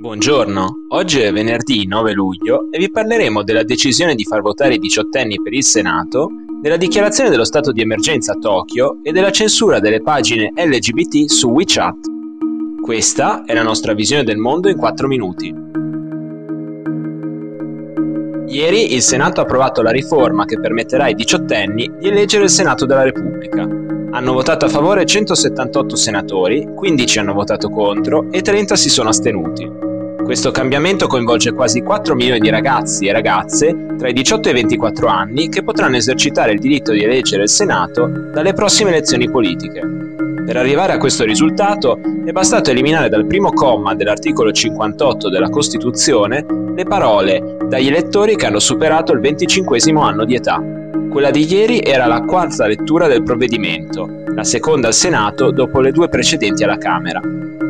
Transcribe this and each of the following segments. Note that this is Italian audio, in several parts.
Buongiorno, oggi è venerdì 9 luglio e vi parleremo della decisione di far votare i diciottenni per il Senato, della dichiarazione dello stato di emergenza a Tokyo e della censura delle pagine LGBT su WeChat. Questa è la nostra visione del mondo in 4 minuti. Ieri il Senato ha approvato la riforma che permetterà ai diciottenni di eleggere il Senato della Repubblica. Hanno votato a favore 178 senatori, 15 hanno votato contro e 30 si sono astenuti. Questo cambiamento coinvolge quasi 4 milioni di ragazzi e ragazze tra i 18 e i 24 anni che potranno esercitare il diritto di eleggere il Senato dalle prossime elezioni politiche. Per arrivare a questo risultato è bastato eliminare dal primo comma dell'articolo 58 della Costituzione le parole dagli elettori che hanno superato il 25 anno di età. Quella di ieri era la quarta lettura del provvedimento, la seconda al Senato dopo le due precedenti alla Camera.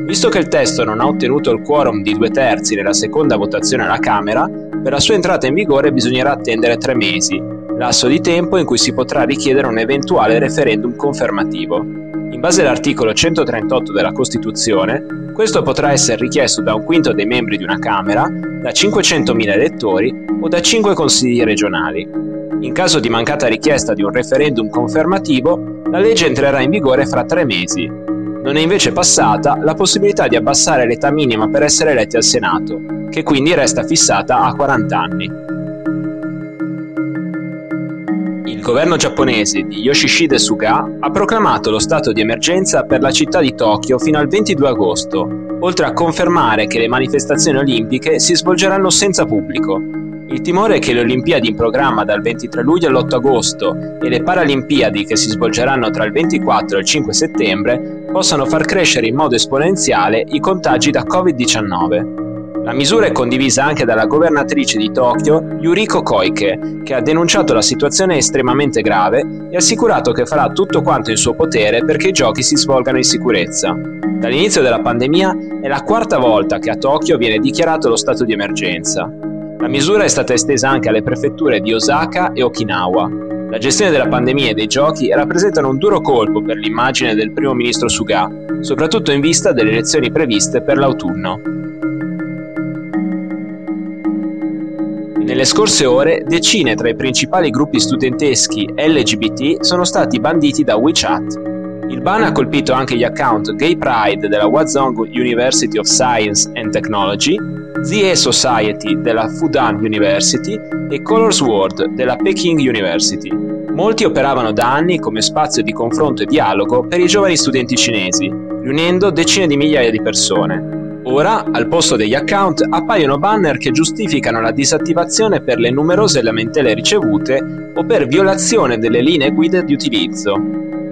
Visto che il testo non ha ottenuto il quorum di due terzi nella seconda votazione alla Camera, per la sua entrata in vigore bisognerà attendere tre mesi, lasso di tempo in cui si potrà richiedere un eventuale referendum confermativo. In base all'articolo 138 della Costituzione, questo potrà essere richiesto da un quinto dei membri di una Camera, da 500.000 elettori o da 5 consigli regionali. In caso di mancata richiesta di un referendum confermativo, la legge entrerà in vigore fra tre mesi, non è invece passata la possibilità di abbassare l'età minima per essere eletti al Senato, che quindi resta fissata a 40 anni. Il governo giapponese di Yoshihide Suga ha proclamato lo stato di emergenza per la città di Tokyo fino al 22 agosto, oltre a confermare che le manifestazioni olimpiche si svolgeranno senza pubblico, il timore è che le Olimpiadi in programma dal 23 luglio all'8 agosto e le Paralimpiadi che si svolgeranno tra il 24 e il 5 settembre possano far crescere in modo esponenziale i contagi da Covid-19. La misura è condivisa anche dalla governatrice di Tokyo, Yuriko Koike, che ha denunciato la situazione estremamente grave e assicurato che farà tutto quanto in suo potere perché i giochi si svolgano in sicurezza. Dall'inizio della pandemia è la quarta volta che a Tokyo viene dichiarato lo stato di emergenza. La misura è stata estesa anche alle prefetture di Osaka e Okinawa. La gestione della pandemia e dei giochi rappresentano un duro colpo per l'immagine del primo ministro Suga, soprattutto in vista delle elezioni previste per l'autunno. Nelle scorse ore, decine tra i principali gruppi studenteschi LGBT sono stati banditi da WeChat. Il ban ha colpito anche gli account Gay Pride della Wazong University of Science and Technology, ZE Society della Fudan University e Colors World della Peking University. Molti operavano da anni come spazio di confronto e dialogo per i giovani studenti cinesi, riunendo decine di migliaia di persone. Ora, al posto degli account, appaiono banner che giustificano la disattivazione per le numerose lamentele ricevute o per violazione delle linee guida di utilizzo.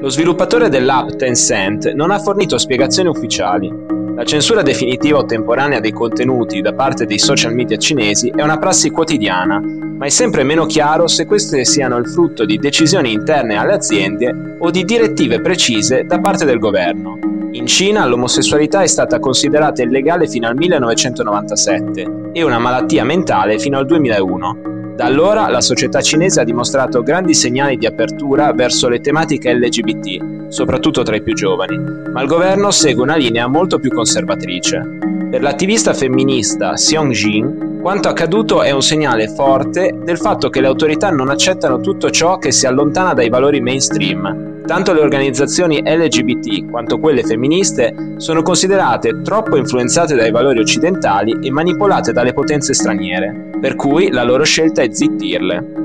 Lo sviluppatore dell'app Tencent non ha fornito spiegazioni ufficiali, la censura definitiva o temporanea dei contenuti da parte dei social media cinesi è una prassi quotidiana, ma è sempre meno chiaro se queste siano il frutto di decisioni interne alle aziende o di direttive precise da parte del governo. In Cina l'omosessualità è stata considerata illegale fino al 1997 e una malattia mentale fino al 2001. Da allora la società cinese ha dimostrato grandi segnali di apertura verso le tematiche LGBT, soprattutto tra i più giovani, ma il governo segue una linea molto più conservatrice. Per l'attivista femminista Xiong Jin, quanto accaduto è un segnale forte del fatto che le autorità non accettano tutto ciò che si allontana dai valori mainstream tanto le organizzazioni LGBT quanto quelle femministe sono considerate troppo influenzate dai valori occidentali e manipolate dalle potenze straniere, per cui la loro scelta è zittirle.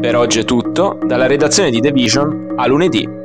Per oggi è tutto, dalla redazione di The Vision a lunedì.